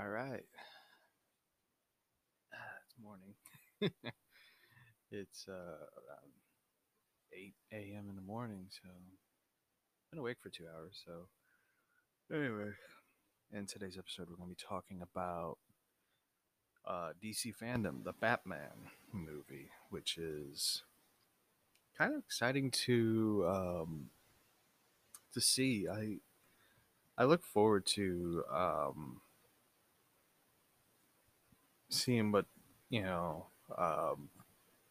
All right. Ah, It's morning. it's uh, around 8 a.m. in the morning, so I've been awake for two hours. So, anyway, in today's episode, we're going to be talking about uh, DC fandom, the Batman movie, which is kind of exciting to um, to see. I I look forward to um, seeing what you know um,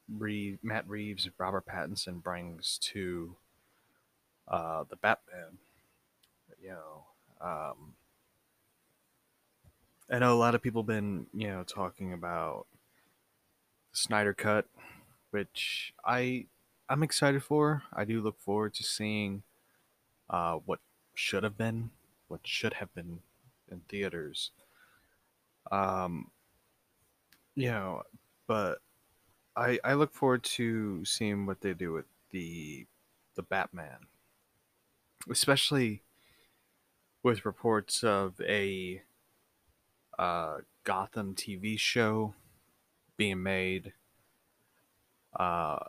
Reeve, Matt Reeves, Robert Pattinson brings to uh, the Batman. You know, um, I know a lot of people been you know talking about Snyder Cut, which I I'm excited for. I do look forward to seeing uh, what should have been, what should have been in theaters. Um, you know, but I I look forward to seeing what they do with the the Batman, especially with reports of a uh, Gotham TV show being made. Uh,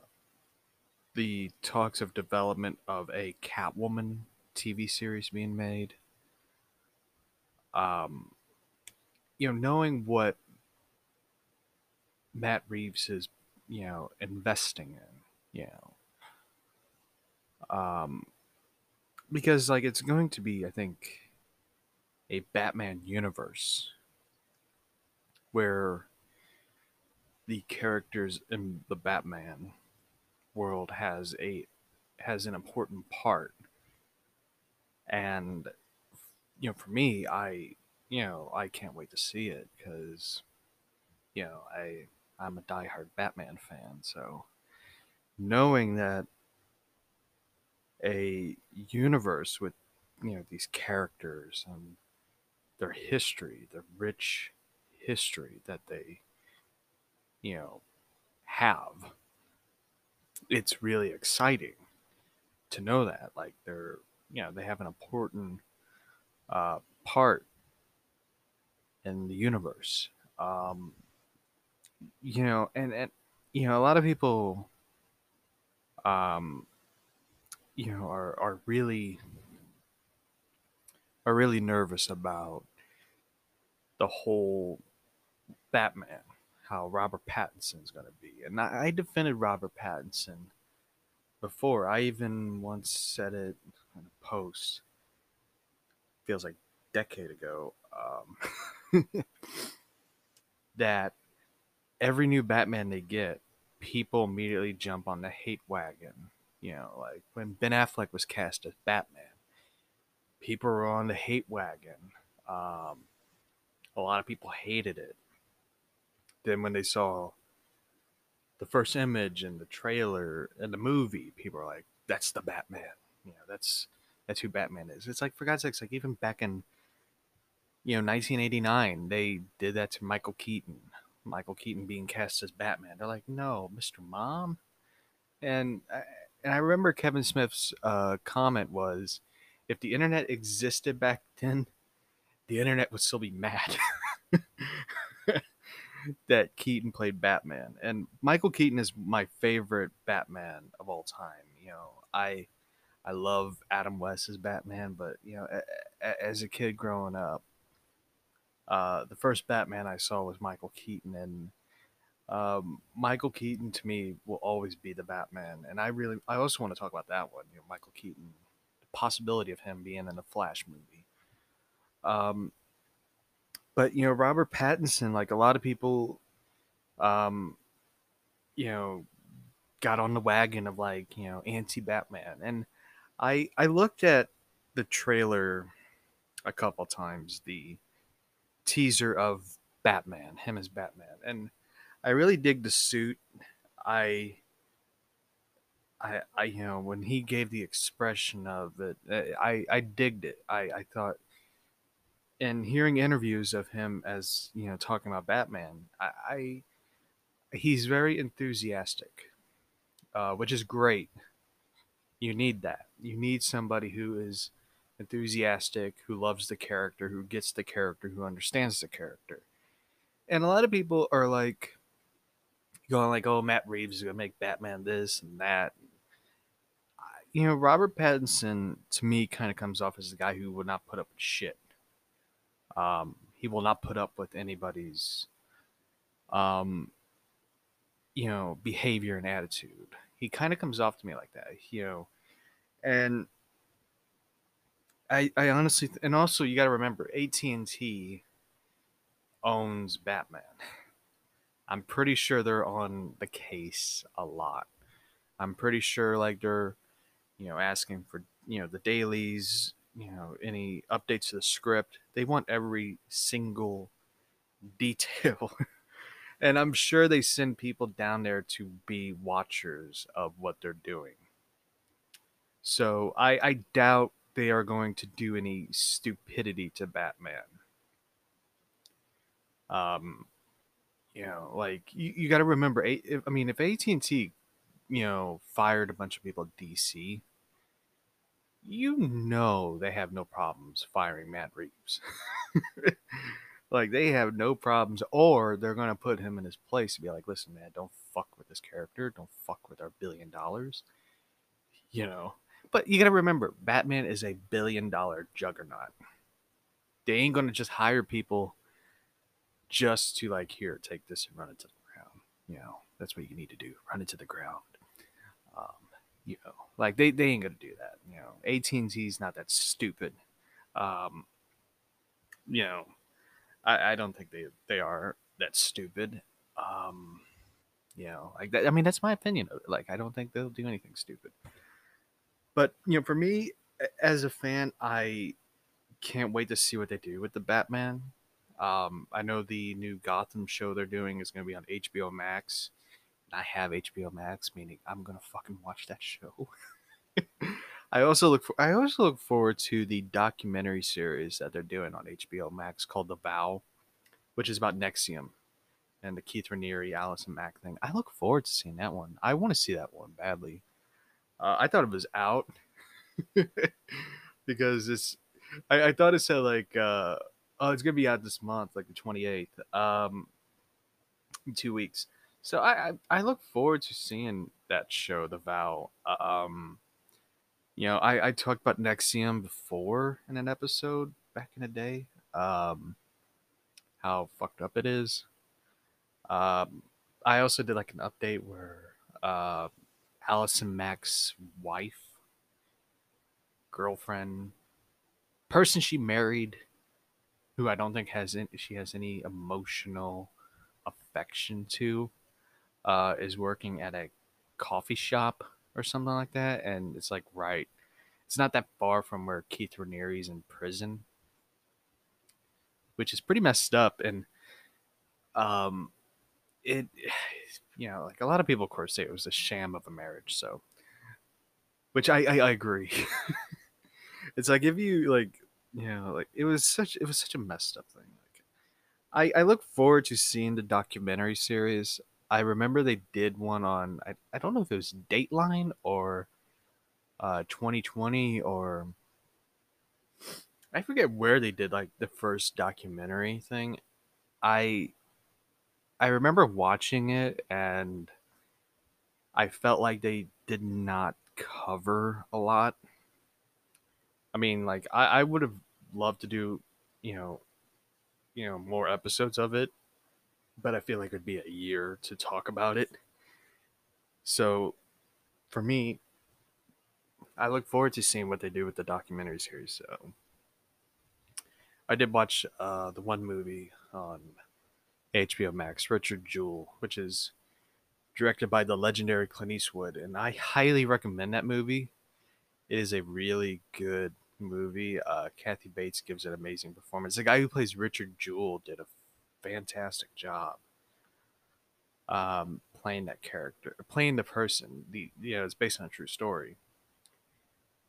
the talks of development of a Catwoman TV series being made. Um, you know, knowing what Matt Reeves is, you know, investing in, you know, um, because like it's going to be, I think, a Batman universe where the characters in the Batman world has a has an important part. And you know for me i you know i can't wait to see it because you know i i'm a diehard batman fan so knowing that a universe with you know these characters and their history the rich history that they you know have it's really exciting to know that like they're you know they have an important uh, part in the universe. Um, you know and and you know a lot of people um, you know are are really are really nervous about the whole Batman how Robert Pattinson's going to be. And I, I defended Robert Pattinson before. I even once said it in a post feels like decade ago um, that every new Batman they get, people immediately jump on the hate wagon. You know, like when Ben Affleck was cast as Batman, people were on the hate wagon. Um, a lot of people hated it. Then when they saw the first image and the trailer and the movie, people are like, "That's the Batman." You know, that's that's who Batman is. It's like for God's sakes, like even back in you know 1989, they did that to Michael Keaton. Michael Keaton being cast as Batman. They're like, "No, Mr. Mom." And I, and I remember Kevin Smith's uh, comment was, "If the internet existed back then, the internet would still be mad." that Keaton played Batman. And Michael Keaton is my favorite Batman of all time. You know, I I love Adam West as Batman, but you know, a, a, as a kid growing up, uh, the first Batman I saw was Michael Keaton, and um, Michael Keaton to me will always be the Batman. And I really, I also want to talk about that one. You know, Michael Keaton, the possibility of him being in a Flash movie. Um, but you know, Robert Pattinson, like a lot of people, um, you know, got on the wagon of like you know anti Batman, and I I looked at the trailer a couple times, the teaser of Batman, him as Batman, and I really dig the suit. I I I you know when he gave the expression of it, eh, I I digged it. I I thought and hearing interviews of him as you know talking about Batman, I, I he's very enthusiastic, uh, which is great. You need that. You need somebody who is enthusiastic, who loves the character, who gets the character, who understands the character. And a lot of people are like going like, "Oh, Matt Reeves is gonna make Batman this and that." You know, Robert Pattinson to me kind of comes off as the guy who would not put up with shit. Um, he will not put up with anybody's, um, you know, behavior and attitude. He kind of comes off to me like that, you know, and I, I honestly, th- and also you got to remember, AT and T owns Batman. I'm pretty sure they're on the case a lot. I'm pretty sure like they're, you know, asking for you know the dailies, you know, any updates to the script. They want every single detail. and I'm sure they send people down there to be watchers of what they're doing. So I, I doubt they are going to do any stupidity to Batman. Um, you know, like you, you got to remember, I mean, if AT and T, you know, fired a bunch of people at DC, you know they have no problems firing Matt Reeves. like they have no problems, or they're gonna put him in his place and be like, "Listen, man, don't fuck with this character. Don't fuck with our billion dollars." You know, but you gotta remember, Batman is a billion dollar juggernaut. They ain't gonna just hire people just to like here, take this and run it to the ground. You know, that's what you need to do. Run it to the ground. Um, you know, like they, they ain't gonna do that. You know, AT and T's not that stupid. Um, you know, I, I don't think they they are that stupid. Um, you know, like that. I mean, that's my opinion. Like, I don't think they'll do anything stupid. But you know, for me as a fan, I can't wait to see what they do with the Batman. Um, I know the new Gotham show they're doing is going to be on HBO Max. And I have HBO Max, meaning I'm gonna fucking watch that show. I also look for, I also look forward to the documentary series that they're doing on HBO Max called The Vow, which is about NXIVM and the Keith Raniere, Allison Mack thing. I look forward to seeing that one. I want to see that one badly. Uh, I thought it was out because it's. I, I, thought it said like, uh, oh, it's gonna be out this month, like the twenty eighth, um, in two weeks. So I, I, I look forward to seeing that show, The Vow. Um, you know, I I talked about NXIVM before in an episode back in the day. Um, how fucked up it is. Um, I also did like an update where uh, Allison Mack's wife, girlfriend, person she married, who I don't think has any, she has any emotional affection to, uh, is working at a coffee shop or something like that, and it's like right, it's not that far from where Keith Raniere's in prison, which is pretty messed up, and um, it you know, like a lot of people, of course, say it was a sham of a marriage. So, which I I, I agree. it's like if you like, you know, like it was such it was such a messed up thing. Like, I I look forward to seeing the documentary series. I remember they did one on I I don't know if it was Dateline or uh 2020 or I forget where they did like the first documentary thing. I I remember watching it and I felt like they did not cover a lot. I mean, like I, I would have loved to do, you know, you know, more episodes of it, but I feel like it'd be a year to talk about it. So for me, I look forward to seeing what they do with the documentary series. So I did watch uh, the one movie on HBO Max, Richard Jewell, which is directed by the legendary Clint Eastwood, and I highly recommend that movie. It is a really good movie. Uh, Kathy Bates gives an amazing performance. The guy who plays Richard Jewell did a fantastic job um, playing that character, playing the person. The you know it's based on a true story.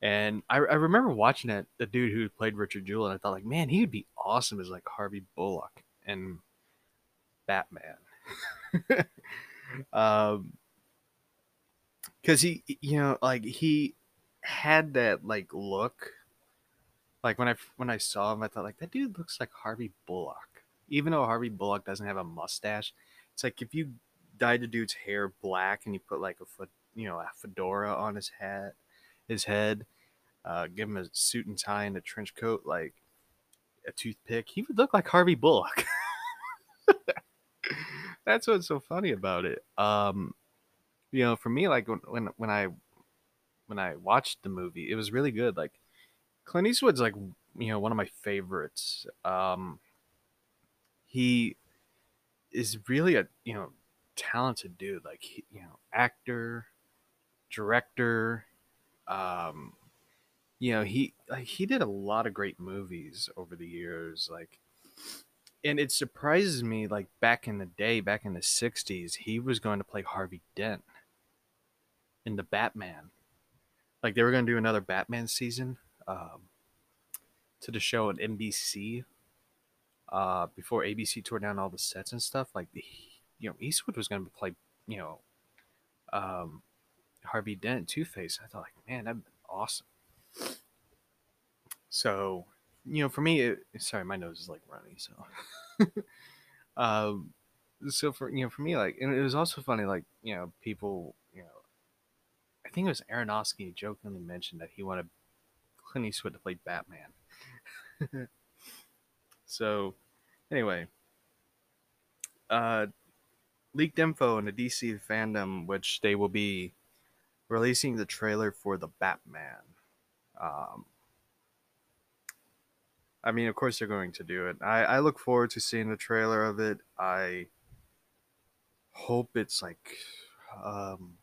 And I, I remember watching it, the dude who played Richard Jewell, and I thought like, man, he would be awesome as like Harvey Bullock. And Batman. um, because he, you know, like he had that like look Like when I when I saw him, I thought like that dude looks like Harvey Bullock. Even though Harvey Bullock doesn't have a mustache, it's like if you dyed the dude's hair black and you put like a foot, you know, a fedora on his hat, his head, uh, give him a suit and tie and a trench coat, like a toothpick, he would look like Harvey Bullock. That's what's so funny about it. Um, you know, for me, like when when I when I watched the movie, it was really good. Like Clint Eastwood's like you know one of my favorites. Um, he is really a you know talented dude. Like you know actor, director. Um, you know he like he did a lot of great movies over the years. Like and it surprises me like back in the day back in the 60s he was going to play harvey dent in the batman. Like they were going to do another batman season um, to the show at nbc uh, before abc tore down all the sets and stuff like you know eastwood was going to play you know um, harvey dent two-face i thought like man that'd been awesome. So you know, for me, it, sorry, my nose is like runny, so. um, so for you know, for me, like, and it was also funny, like, you know, people, you know, I think it was Aronofsky jokingly mentioned that he wanted Clint Eastwood to play Batman. so, anyway, uh, leaked info in the DC fandom, which they will be releasing the trailer for the Batman. Um, I mean, of course they're going to do it. I, I look forward to seeing the trailer of it. I hope it's like, um,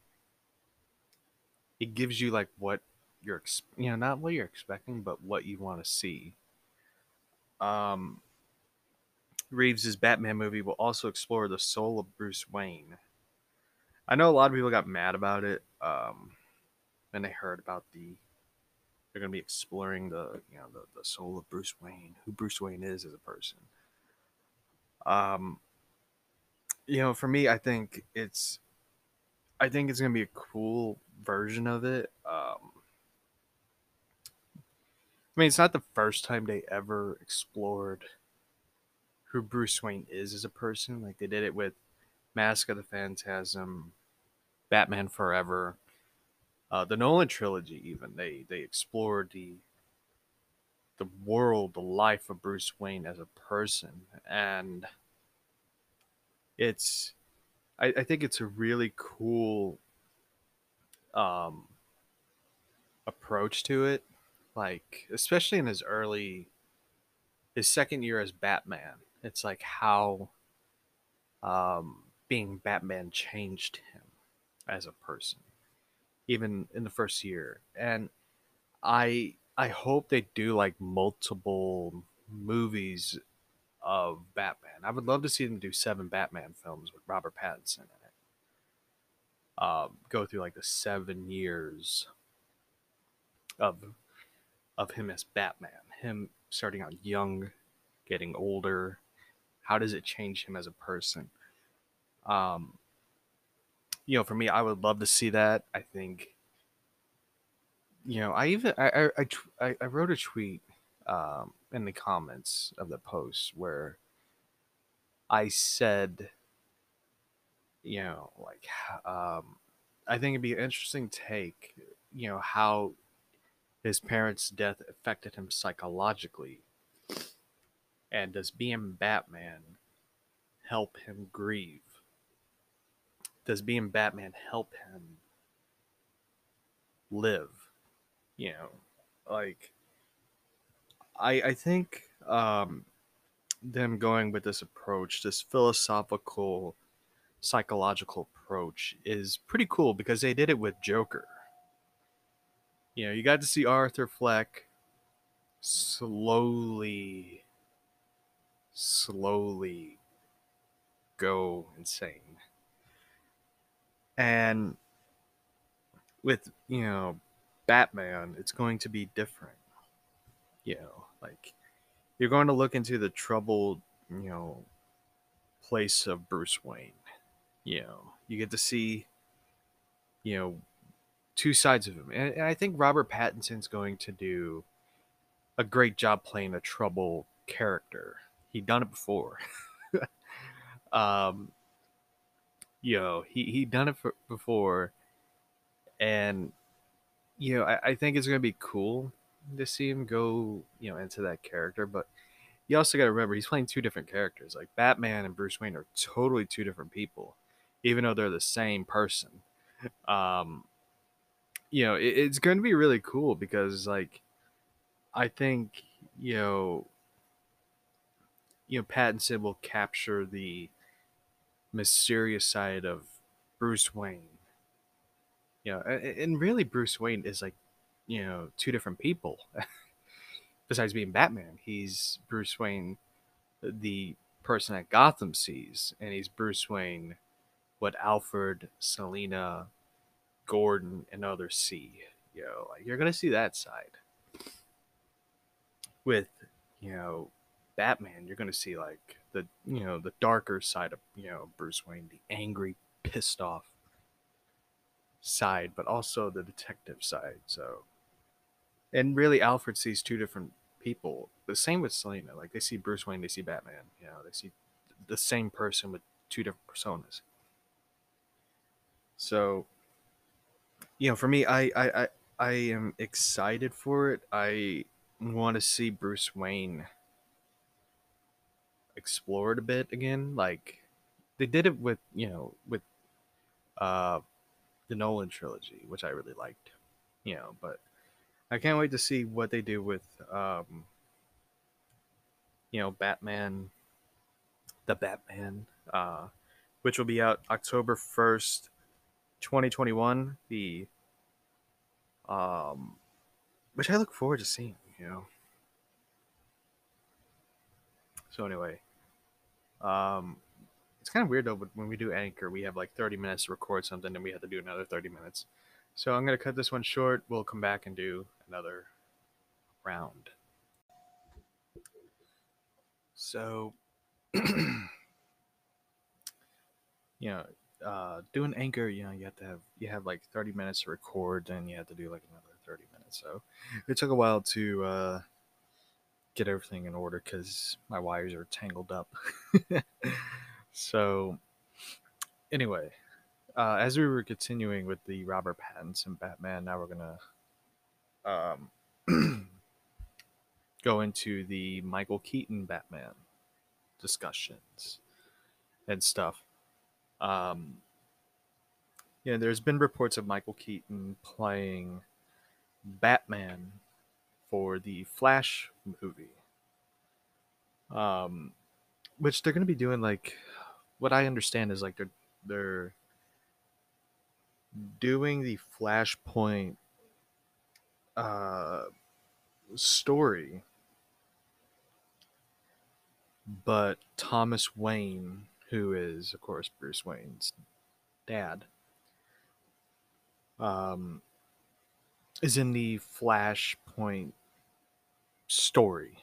it gives you like what you're, you know, not what you're expecting, but what you want to see. Um, Reeves's Batman movie will also explore the soul of Bruce Wayne. I know a lot of people got mad about it um, when they heard about the they're going to be exploring the you know the, the soul of Bruce Wayne, who Bruce Wayne is as a person. Um, you know, for me, I think it's, I think it's going to be a cool version of it. Um, I mean, it's not the first time they ever explored who Bruce Wayne is as a person. Like they did it with Mask of the Phantasm, Batman Forever uh, the Nolan trilogy, even they they explored the the world, the life of Bruce Wayne as a person, and it's I, I think it's a really cool um, approach to it, like especially in his early his second year as Batman. It's like how um, being Batman changed him as a person even in the first year. And I I hope they do like multiple movies of Batman. I would love to see them do seven Batman films with Robert Pattinson in it. Um, go through like the seven years of of him as Batman. Him starting out young, getting older. How does it change him as a person? Um, you know, for me, I would love to see that. I think, you know, I even I I I, I wrote a tweet um, in the comments of the post where I said, you know, like, um, I think it'd be an interesting take, you know, how his parents' death affected him psychologically, and does being Batman help him grieve? Does being Batman help him live? You know, like I I think um, them going with this approach, this philosophical, psychological approach, is pretty cool because they did it with Joker. You know, you got to see Arthur Fleck slowly, slowly go insane and with, you know, Batman, it's going to be different. You know, like you're going to look into the troubled, you know, place of Bruce Wayne. You know, you get to see, you know, two sides of him. And, and I think Robert Pattinson's going to do a great job playing a trouble character. He'd done it before. um, you know, he he done it for, before, and you know, I, I think it's gonna be cool to see him go, you know, into that character. But you also got to remember he's playing two different characters. Like Batman and Bruce Wayne are totally two different people, even though they're the same person. Um, you know, it, it's going to be really cool because, like, I think you know, you know, Pattinson will capture the mysterious side of Bruce Wayne. You know, and really, Bruce Wayne is like, you know, two different people. Besides being Batman, he's Bruce Wayne, the person that Gotham sees, and he's Bruce Wayne, what Alfred, Selina, Gordon, and others see. You know, like you're gonna see that side. With, you know, Batman, you're gonna see like the you know the darker side of you know Bruce Wayne, the angry, pissed off side, but also the detective side. So, and really, Alfred sees two different people. The same with Selina. Like they see Bruce Wayne, they see Batman. You know, they see the same person with two different personas. So, you know, for me, I I I, I am excited for it. I want to see Bruce Wayne explored a bit again. Like they did it with you know with uh the Nolan trilogy, which I really liked. You know, but I can't wait to see what they do with um you know Batman the Batman uh which will be out October 1st 2021 the um which I look forward to seeing, you know. So anyway, um, it's kind of weird though, but when we do Anchor, we have like 30 minutes to record something, and we have to do another 30 minutes. So I'm gonna cut this one short. We'll come back and do another round. So, you know, uh, doing Anchor, you know, you have to have you have like 30 minutes to record, and you have to do like another 30 minutes. So it took a while to uh, get everything in order because my wires are tangled up. so, anyway, uh, as we were continuing with the Robert Pattinson Batman, now we're gonna um, go into the Michael Keaton Batman discussions and stuff. Um, you know, there's been reports of Michael Keaton playing Batman for the Flash movie. Um, which they're going to be doing like what I understand is like they're they're doing the Flashpoint uh story but Thomas Wayne, who is of course Bruce Wayne's dad, um, is in the Flashpoint story.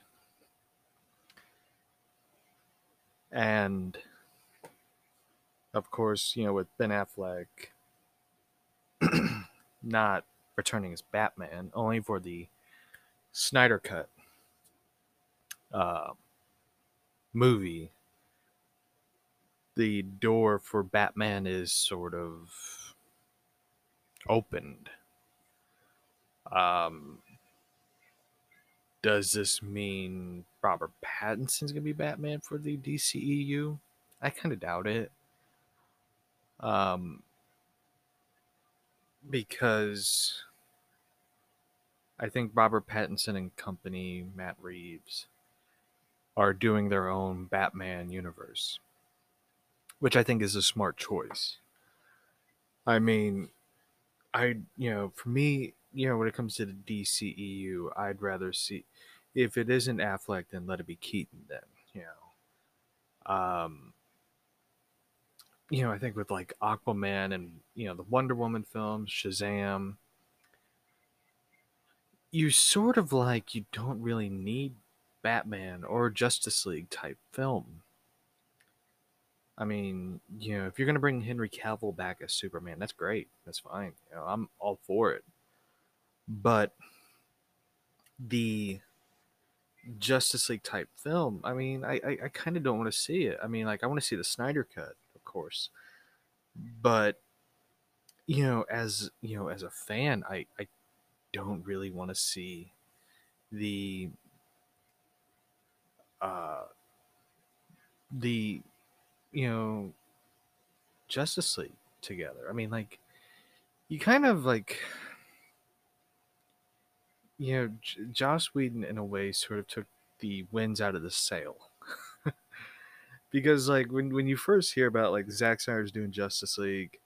And of course, you know, with Ben Affleck not returning as Batman, only for the Snyder Cut uh, movie, the door for Batman is sort of opened. Um, does this mean Robert Pattinson's gonna be Batman for the DCEU? I kind of doubt it. Um, because I think Robert Pattinson and company, Matt Reeves, are doing their own Batman universe, which I think is a smart choice. I mean, I you know, for me, you know, when it comes to the DCEU, I'd rather see if it isn't Affleck, then let it be Keaton. Then you know, um, you know, I think with like Aquaman and you know the Wonder Woman films, Shazam, you sort of like you don't really need Batman or Justice League type film. I mean, you know, if you're gonna bring Henry Cavill back as Superman, that's great. That's fine. You know, I'm all for it. But the Justice League type film, I mean, I I, I kind of don't want to see it. I mean, like I want to see the Snyder cut, of course, but you know, as you know, as a fan, I I don't really want to see the uh the you know Justice League together. I mean, like you kind of like you know J- Joss Whedon in a way sort of took the winds out of the sail. because like when when you first hear about like Zack Snyder's doing Justice League,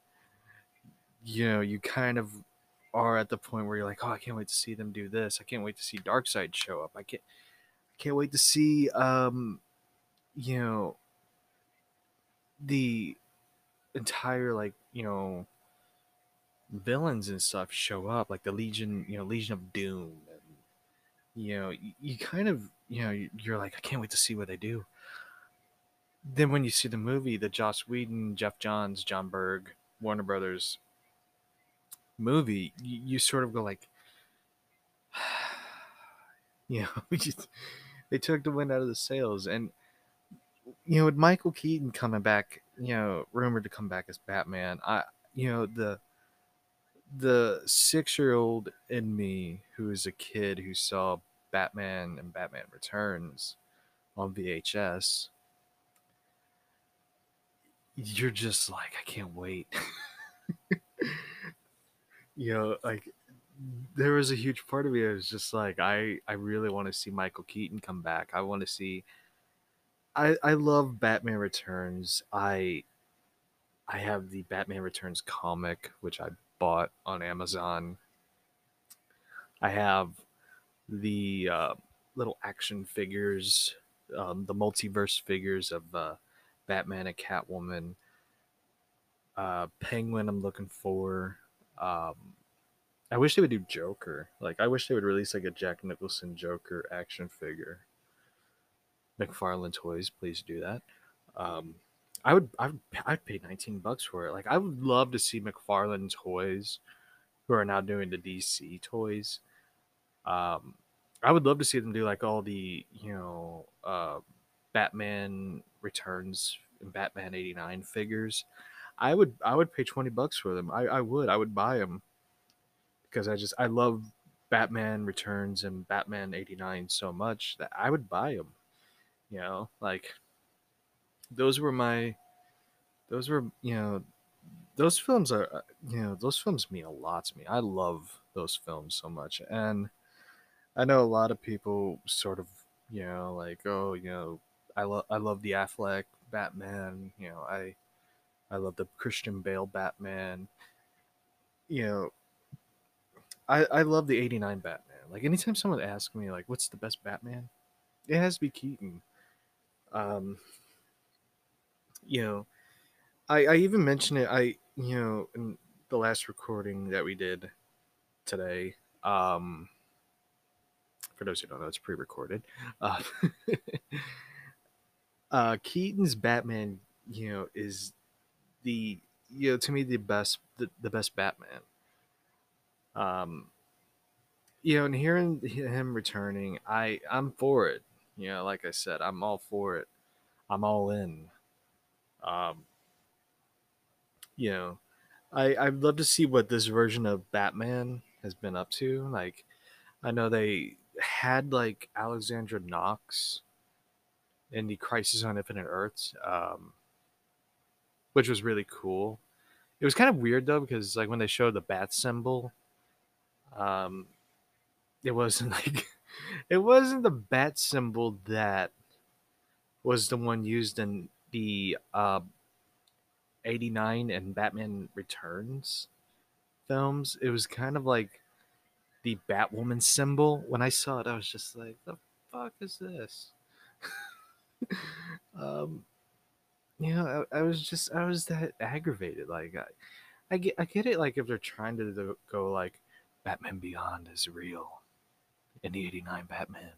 you know, you kind of are at the point where you're like, oh, I can't wait to see them do this. I can't wait to see Darkseid show up. I can't I can't wait to see um you know the entire like you know villains and stuff show up like the legion you know legion of doom and you know you, you kind of you know you're like i can't wait to see what they do. Then when you see the movie the joss whedon Geoff johns jon berg warner brothers movie you, you sort of go like you know just, they took the wind out of the sails. And you know, with Michael Keaton coming back, you know, rumored to come back as Batman, I, you know, the the six year old in me who is a kid who saw Batman and Batman Returns on VHS, you're just like, I can't wait. you know, like there was a huge part of me that was just like, I, I really want to see Michael Keaton come back. I want to see I I love Batman Returns. I I have the Batman Returns comic, which I bought on Amazon. I have the uh, little action figures, um, the multiverse figures of uh, Batman and Catwoman. Uh, Penguin, I'm looking for. Um, I wish they would do Joker. Like, I wish they would release like a Jack Nicholson Joker action figure. McFarlane Toys, please do that. Um, I would, I would, I'd pay 19 bucks for it. Like, I would love to see McFarlane Toys, who are now doing the DC toys. Um, I would love to see them do like all the, you know, uh, Batman Returns and Batman '89 figures. I would, I would pay 20 bucks for them. I, I would, I would buy them because I just, I love Batman Returns and Batman '89 so much that I would buy them. You know, like those were my those were, you know, those films are you know, those films mean a lot to me. I love those films so much. And I know a lot of people sort of, you know, like, oh, you know, I love I love the Affleck Batman, you know, I I love the Christian Bale Batman. You know, I I love the 89 Batman. Like anytime someone asks me like what's the best Batman? It has to be Keaton um, you know, I, I even mentioned it. I, you know, in the last recording that we did today, um, for those who don't know, it's pre-recorded. Uh, uh, Keaton's Batman, you know, is the, you know, to me the best, the, the best Batman. Um, you know, and hearing him returning, I, I'm for it. You know, like I said, I'm all for it. I'm all in. Um, you know, I I'd love to see what this version of Batman has been up to. Like, I know they had like Alexander Knox in the Crisis on Infinite Earths, um, which was really cool. It was kind of weird though because like when they showed the bat symbol, um, it wasn't like it wasn't the bat symbol that was the one used in the uh, 89 and Batman Returns films. It was kind of like the Batwoman symbol. When I saw it, I was just like, the fuck is this? um, you know, I, I, was just, I was that aggravated. Like, I, I get, I get it. Like, if they're trying to go like, Batman Beyond is real in the 89 Batman.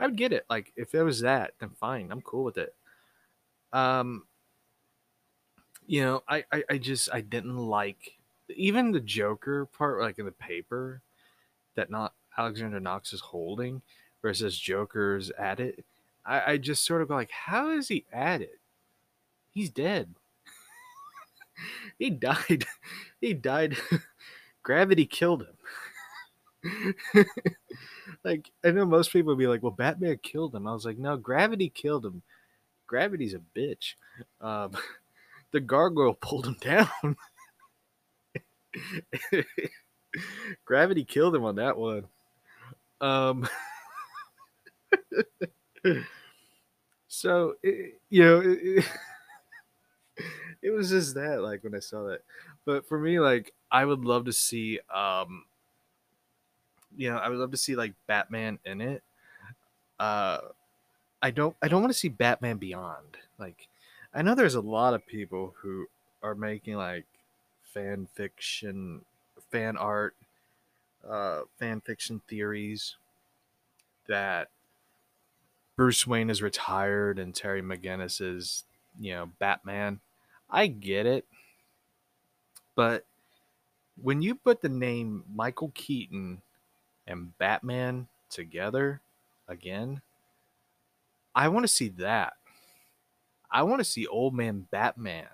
I would get it. Like if it was that, then fine. I'm cool with it. Um you know, I, I, I just I didn't like even the Joker part, like in the paper that not Alexander Knox is holding. versus Joker's at it. I, I just sort of go like, how is he at it? He's dead. he died. He died. Gravity killed him. like I know most people would be like, "Well, Batman killed him." I was like, "No, gravity killed him. Gravity's a bitch. Um, the gargoyle pulled him down. gravity killed him on that one." Um, so it, you know, it, it was just that like when I saw that. But for me, like I would love to see um you know, I would love to see like Batman in it. Uh I don't I don't want to see Batman Beyond. Like I know there's a lot of people who are making like fan fiction fan art uh fan fiction theories that Bruce Wayne is retired and Terry McGinnis is, you know, Batman. I get it. But when you put the name Michael Keaton and Batman together again, I want to see that. I want to see old man Batman.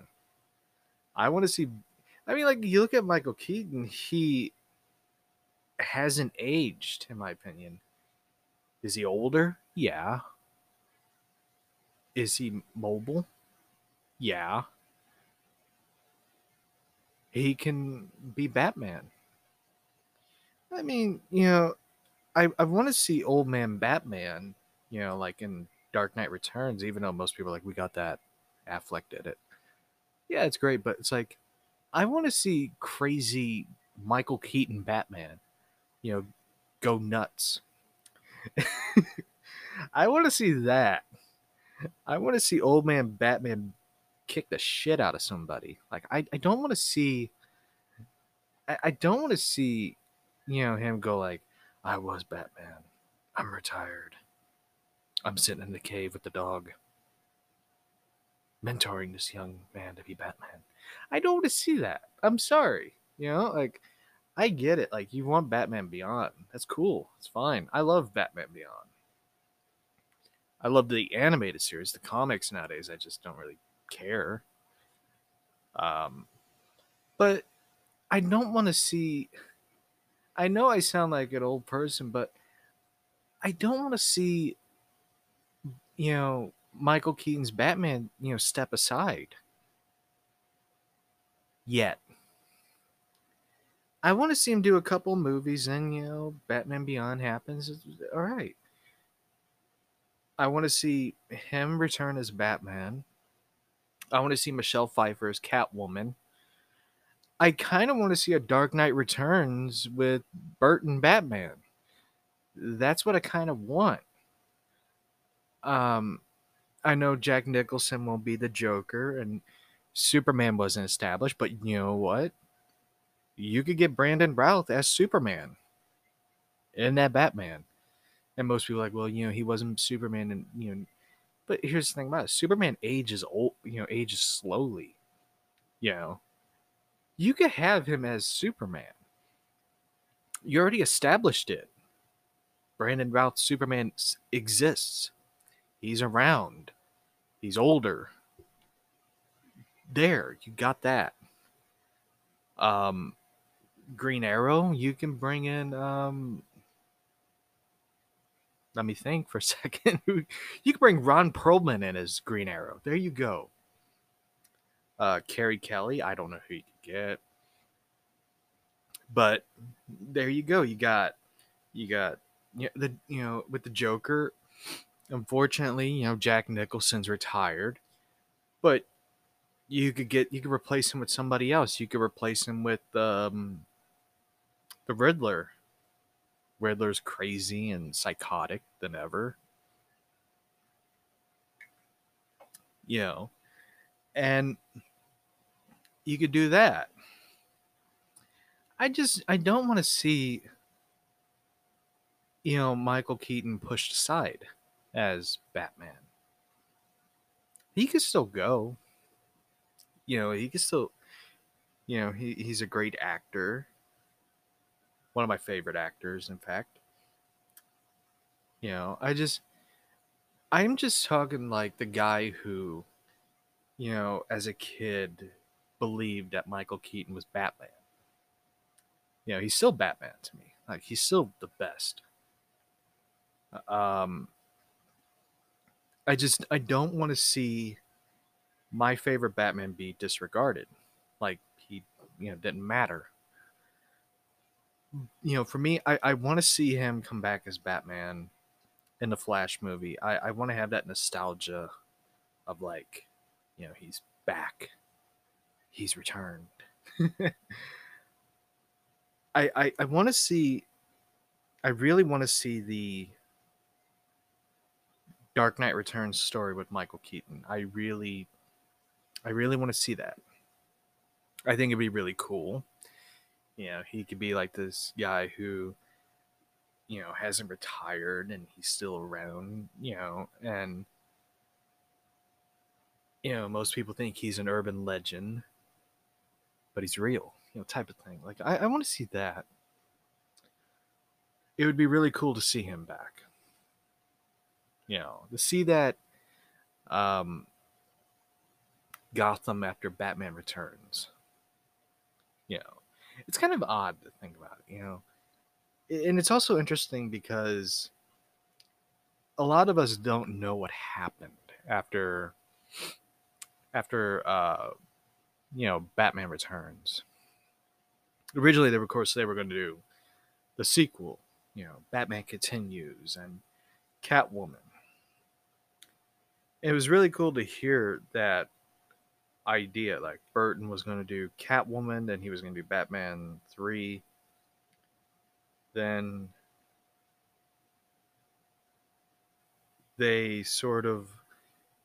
I want to see I mean like you look at Michael Keaton, he hasn't aged in my opinion. Is he older? Yeah. Is he mobile? Yeah he can be Batman. I mean, you know, I, I want to see old man Batman, you know, like in Dark Knight Returns, even though most people are like, we got that. Affleck did it. Yeah, it's great, but it's like, I want to see crazy Michael Keaton Batman, you know, go nuts. I want to see that. I want to see old man Batman kick the shit out of somebody. Like I, I don't want to see I, I don't want to see, you know, him go like, I was Batman. I'm retired. I'm sitting in the cave with the dog. Mentoring this young man to be Batman. I don't want to see that. I'm sorry. You know, like I get it. Like you want Batman Beyond. That's cool. It's fine. I love Batman Beyond. I love the animated series, the comics nowadays. I just don't really care. Um, but I don't want to see. I know I sound like an old person, but I don't want to see, you know, Michael Keaton's Batman, you know, step aside. Yet. I want to see him do a couple movies, and you know, Batman Beyond happens. All right. I want to see him return as Batman. I want to see Michelle Pfeiffer as Catwoman. I kind of want to see a Dark Knight Returns with Burton Batman. That's what I kind of want. Um, I know Jack Nicholson will be the Joker, and Superman wasn't established, but you know what? You could get Brandon Routh as Superman in that Batman. And most people are like, well, you know, he wasn't Superman, and you know, but here's the thing about it: Superman ages old, you know, ages slowly. You know, you could have him as Superman. You already established it. Brandon Routh Superman exists. He's around. He's older. There, you got that. Um, Green Arrow, you can bring in. Um, let me think for a second. you can bring Ron Perlman in as Green Arrow. There you go. Uh, Carrie Kelly, I don't know who you could get, but there you go. You got, you got, you know, the you know with the Joker. Unfortunately, you know Jack Nicholson's retired, but you could get you could replace him with somebody else. You could replace him with um, the Riddler. Riddler's crazy and psychotic than ever. You know, and you could do that. I just I don't want to see you know Michael Keaton pushed aside as Batman. He could still go. You know, he could still you know, he, he's a great actor. One of my favorite actors, in fact. You know, I just I'm just talking like the guy who, you know, as a kid believed that Michael Keaton was Batman. You know, he's still Batman to me. Like he's still the best. Um I just I don't want to see my favorite Batman be disregarded. Like he, you know, didn't matter. You know, for me, I, I want to see him come back as Batman in the Flash movie. I, I want to have that nostalgia of like, you know, he's back. He's returned. I I, I want to see I really want to see the Dark Knight Returns story with Michael Keaton. I really I really want to see that. I think it'd be really cool. You know, he could be like this guy who you know hasn't retired and he's still around, you know, and you know, most people think he's an urban legend, but he's real, you know, type of thing. Like I, I want to see that. It would be really cool to see him back you know, to see that um, Gotham after Batman Returns, you know, it's kind of odd to think about, you know, and it's also interesting because a lot of us don't know what happened after after uh, you know Batman Returns. Originally, they were, of course, they were going to do the sequel, you know, Batman Continues and Catwoman it was really cool to hear that idea. Like Burton was going to do Catwoman, then he was going to do Batman 3. Then they sort of,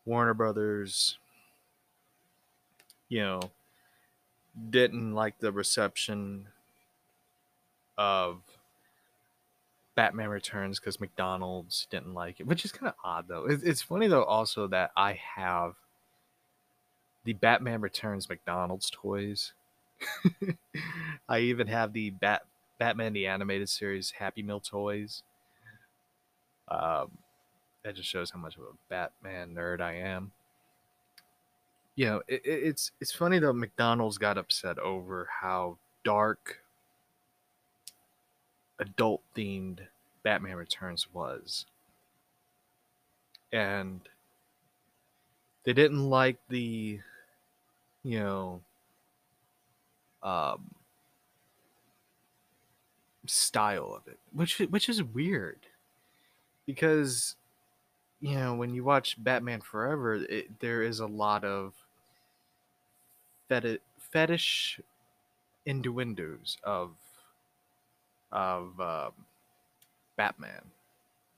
Warner Brothers, you know, didn't like the reception of Batman Returns because McDonald's didn't like it, which is kind of odd though. it's funny though also that I have the Batman Returns McDonald's toys. I even have the Bat Batman the animated series Happy Meal toys. Um, that just shows how much of a Batman nerd I am. You know, it, it's it's funny though. McDonald's got upset over how dark adult themed Batman Returns was. And they didn't like the, you know, um, style of it, which which is weird, because you know when you watch Batman Forever, it, there is a lot of fetish, fetish innuendos of of um, Batman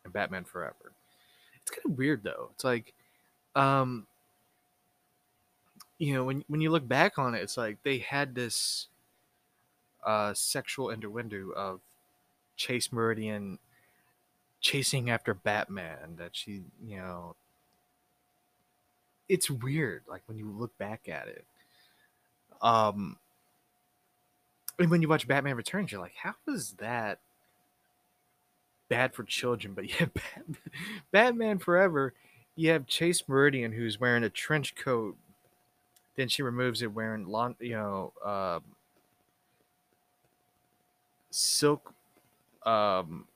and Batman Forever. It's kind of weird though. It's like, um, you know, when when you look back on it, it's like they had this uh, sexual innuendo of Chase Meridian chasing after Batman. That she, you know, it's weird. Like when you look back at it. Um, and when you watch Batman Returns, you're like, how is that bad for children? But yeah, Batman Forever, you have Chase Meridian who's wearing a trench coat. Then she removes it wearing long, you know, um, silk, um,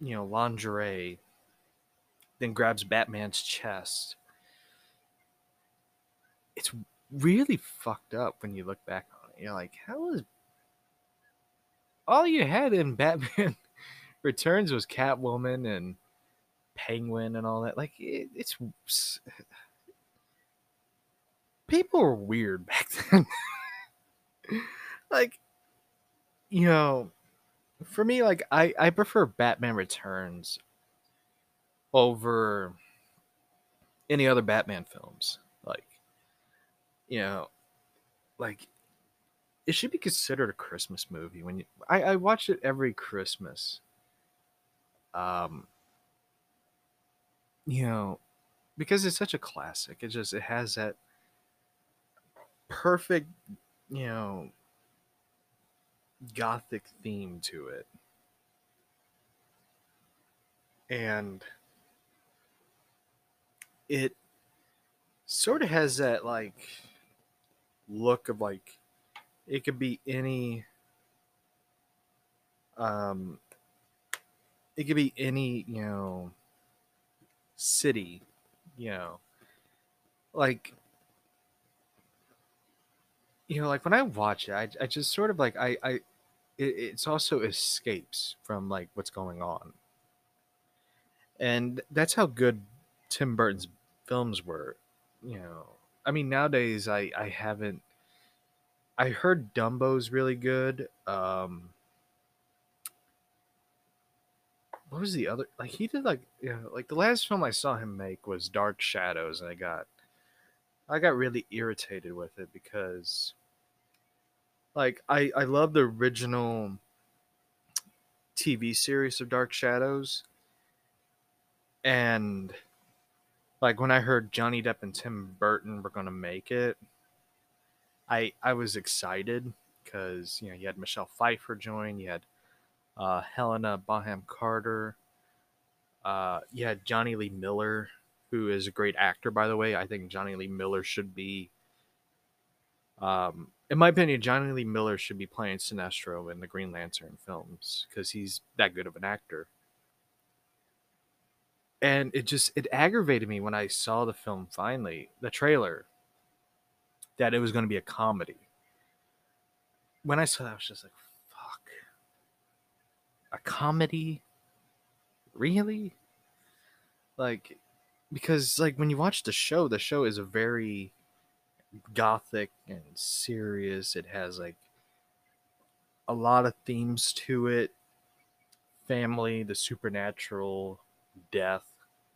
you know, lingerie. Then grabs Batman's chest. It's really fucked up when you look back. You're like, how is all you had in Batman Returns was Catwoman and Penguin and all that. Like it, it's people were weird back then. like you know, for me like I I prefer Batman Returns over any other Batman films. Like you know, like it should be considered a Christmas movie. When you, I, I watch it every Christmas. Um, you know, because it's such a classic. It just it has that perfect, you know, gothic theme to it. and it sort of has that like look of like it could be any um it could be any you know city you know. Like you know like when i watch it i, I just sort of like i i it, it's also escapes from like what's going on. And that's how good tim burton's films were you know. I mean nowadays i i haven't i heard dumbo's really good um what was the other like he did like know like the last film i saw him make was dark shadows and i got i got really irritated with it because like i i love the original tv series of dark shadows and like when i heard johnny depp and tim burton were going to make it i i was excited because you know you had michelle pfeiffer join you had uh, Helena Bonham Carter. Uh, had Jonny Lee Miller, who is a great actor, by the way. I think Jonny Lee Miller should be, um, in my opinion, Jonny Lee Miller should be playing Sinestro in the Green Lantern films because he's that good of an actor. And it just it aggravated me when I saw the film finally, the trailer, that it was going to be a comedy. When I saw that, I was just like, fuck. a comedy? Really? Like because like when you watch the show the show is a very gothic and serious. It has like a lot of themes to it. Family the supernatural death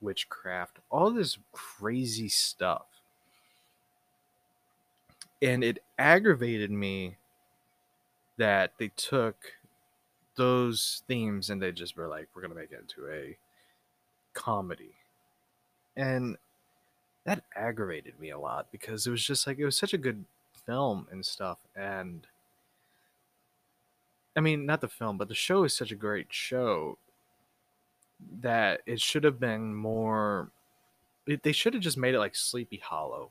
witchcraft all this crazy stuff and it aggravated me that they took those themes and they just were like, we're gonna make it into a comedy. And that aggravated me a lot because it was just like it was such a good film and stuff and I mean not the film but the show is such a great show that it should have been more it, they should have just made it like Sleepy Hollow.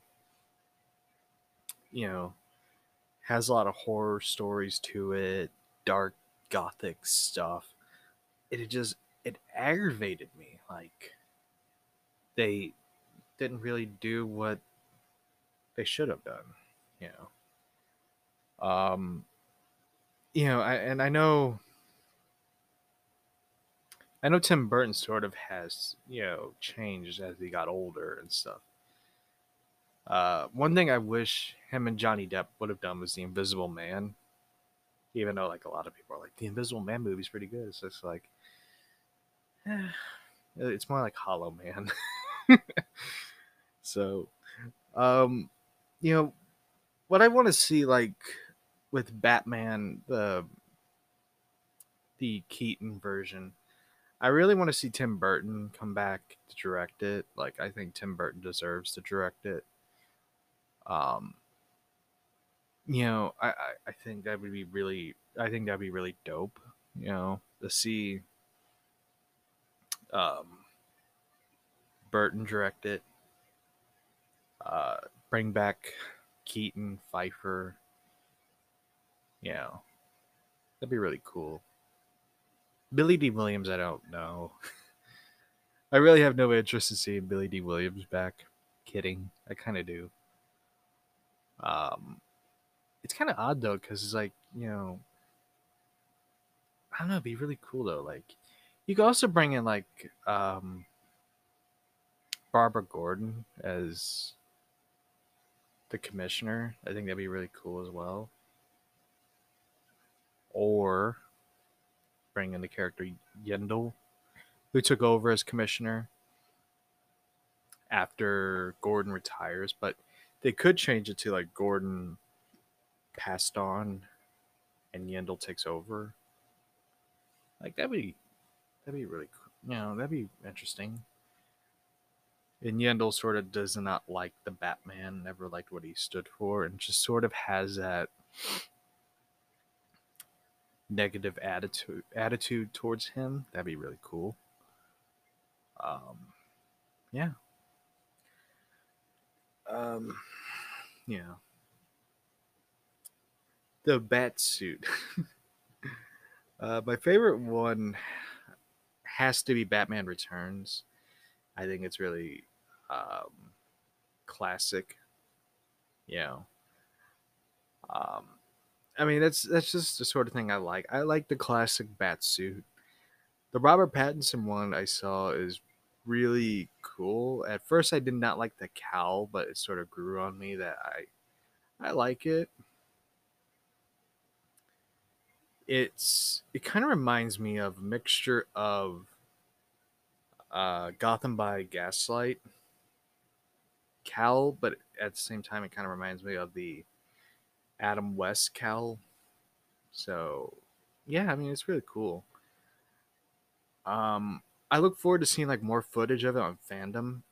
You know, has a lot of horror stories to it, dark gothic stuff. It just it aggravated me. Like they didn't really do what they should have done. You know. Um. You know, I, and I know. I know Tim Burton sort of has, you know, changed as he got older and stuff. Uh, one thing I wish him and Johnny Depp would have done was The Invisible Man even though like a lot of people are like the Invisible Man movie's pretty good. It's just like eh, it's more like Hollow Man. so, um, you know, what I want to see like with Batman the the Keaton version. I really want to see Tim Burton come back to direct it. Like I think Tim Burton deserves to direct it. Um, you know, I, I, I think that would be really, I think that'd be really dope, you know, to see um, Burton direct it, uh, bring back Keaton, Pfeiffer, know, that'd be really cool. Billy Dee Williams, I don't know. I really have no interest in seeing Billy Dee Williams back. Kidding, I kind of do. Um, it's kind of odd though, because it's like you know, I don't know. It'd be really cool though. Like you could also bring in like um, Barbara Gordon as the commissioner. I think that'd be really cool as well. Or bring in the character Yindel, who took over as commissioner after Gordon retires, but they could change it to like Gordon passed on and Yindel takes over. Like that'd be that'd be really cool. you know, that'd be interesting. And Yindel sort of does not like the Batman, never liked what he stood for, and just sort of has that negative attitude attitude towards him. That'd be really cool. Um, yeah. Um, yeah. The bat suit. uh, my favorite one has to be Batman Returns. I think it's really um, classic. Know. Um, I mean, that's that's just the sort of thing I like. I like the classic bat suit. The Robert Pattinson one I saw is really cool. At first, I did not like the cowl, but it sort of grew on me that I I like it. It's it kind of reminds me of a mixture of uh, Gotham by Gaslight cowl, but at the same time, it kind of reminds me of the Adam West cowl. So, yeah, I mean, it's really cool. Um, I look forward to seeing like more footage of it on fandom,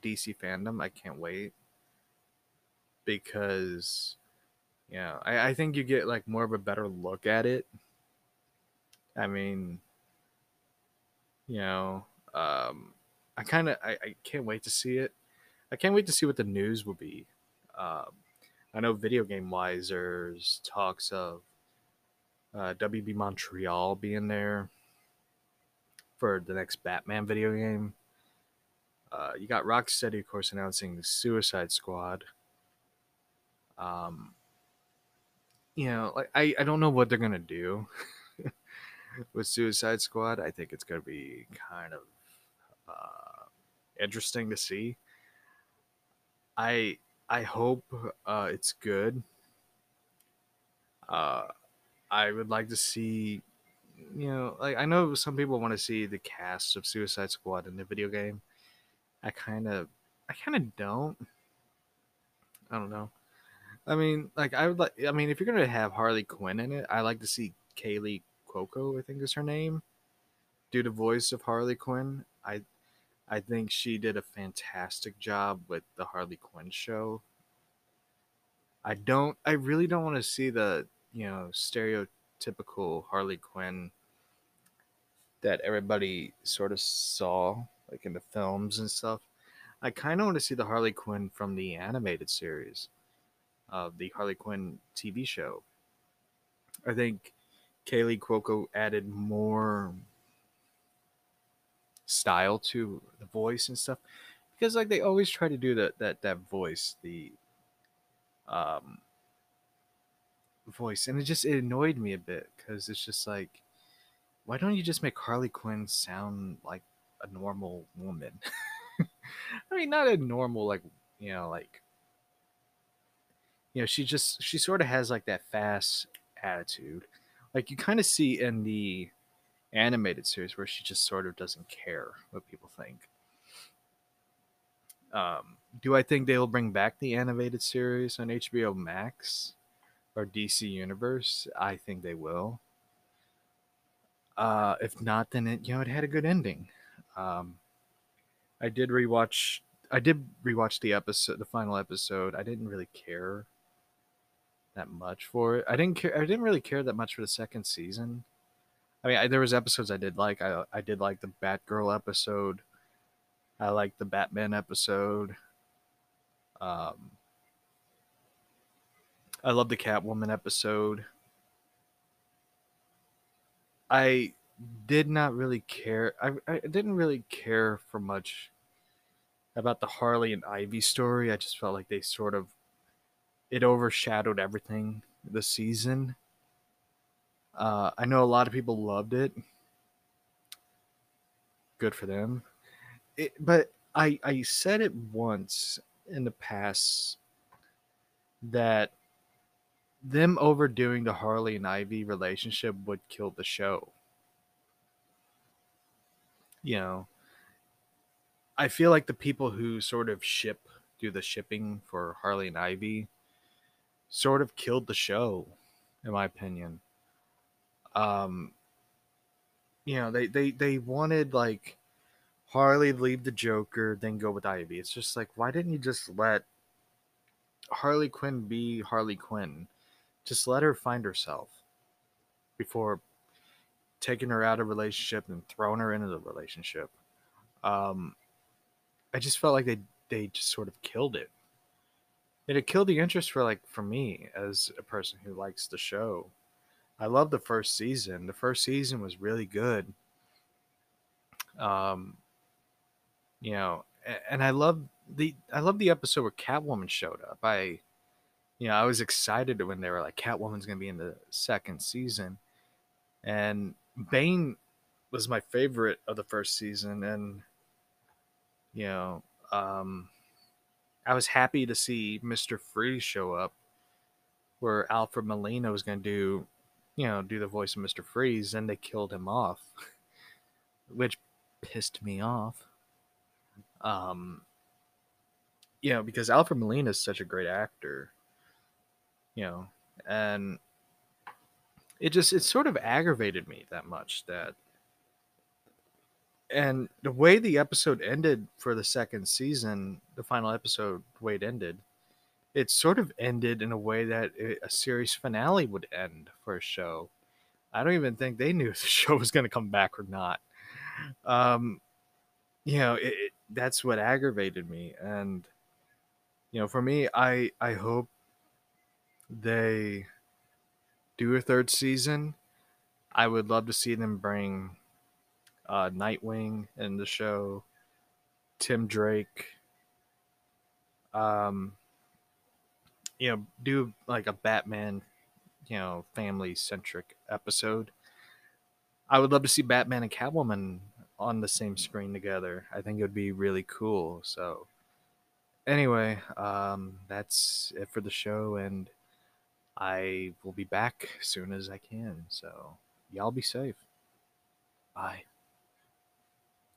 DC fandom. I can't wait because, yeah, I, I think you get like more of a better look at it. I mean, you know, um, I kind of I, I can't wait to see it. I can't wait to see what the news will be. Um, I know video game wise, there's talks of uh, WB Montreal being there for the next Batman video game. Uh, you got Rocksteady, of course, announcing the Suicide Squad. Um, you know, like I, I don't know what they're gonna do with Suicide Squad. I think it's gonna be kind of uh, interesting to see. I I hope uh, it's good. Uh, I would like to see, you know, like I know some people want to see the cast of Suicide Squad in the video game. I kind of, I kind of don't. I don't know. I mean, like I would like. I mean, if you're gonna have Harley Quinn in it, I like to see Kaley Cuoco. I think is her name. Do the voice of Harley Quinn. I I think she did a fantastic job with the Harley Quinn show. I don't I really don't want to see the, you know, stereotypical Harley Quinn that everybody sort of saw like in the films and stuff. I kind of want to see the Harley Quinn from the animated series of the Harley Quinn TV show. I think Kaley Cuoco added more style to the voice and stuff because like they always try to do that that that voice the um voice and it just it annoyed me a bit because it's just like why don't you just make harley quinn sound like a normal woman? I mean not a normal like you know like you know she just she sort of has like that fast attitude. Like you kind of see in the animated series where she just sort of doesn't care what people think. Um, do I think they'll bring back the animated series on HBO Max or DC Universe? I think they will. Uh, if not, then it you know it had a good ending. Um, I did rewatch. I did rewatch the episode, the final episode. I didn't really care that much for it. I didn't care. I didn't really care that much for the second season. I mean, I, there was episodes I did like. I I did like the Batgirl episode. I liked the Batman episode. Um, I love the Catwoman episode. I did not really care. I, I didn't really care for much about the Harley and Ivy story. I just felt like they sort of it overshadowed everything this season. Uh, I know a lot of people loved it. Good for them. It, but I I said it once in the past that them overdoing the Harley and Ivy relationship would kill the show. You know, I feel like the people who sort of ship do the shipping for Harley and Ivy sort of killed the show, in my opinion. Um you know they they they wanted like harley leave the joker then go with ivy. It's just like why didn't you just let harley quinn be harley quinn just let her find herself before taking her out of relationship and throwing her into the relationship um, I just felt like they they just sort of killed it. And It killed the interest for like for me as a person who likes the show. I love the first season. The first season was really good. Um, you know, and I love the I love the episode where Catwoman showed up. I, you know, I was excited when they were like Catwoman's gonna be in the second season, and Bane was my favorite of the first season, and you know, um, I was happy to see Mister Freeze show up, where Alfred Molina was gonna do, you know, do the voice of Mister Freeze, and they killed him off, which pissed me off. Um, you know, because Alfred Molina is such a great actor, you know, and it just it sort of aggravated me that much that and the way the episode ended for the second season, the final episode, the way it ended, it sort of ended in a way that a series finale would end for a show. I don't even think they knew if the show was going to come back or not. Um, you know, it, it, that's what aggravated me, and you know, for me, I I hope they do a third season. I would love to see them bring uh, Nightwing in the show, Tim Drake. Um, you know, do like a Batman, you know, family centric episode. I would love to see Batman and Catwoman on the same screen together. I think it would be really cool. So, anyway, um, that's it for the show, and I will be back as soon as I can. So, y'all be safe. Bye.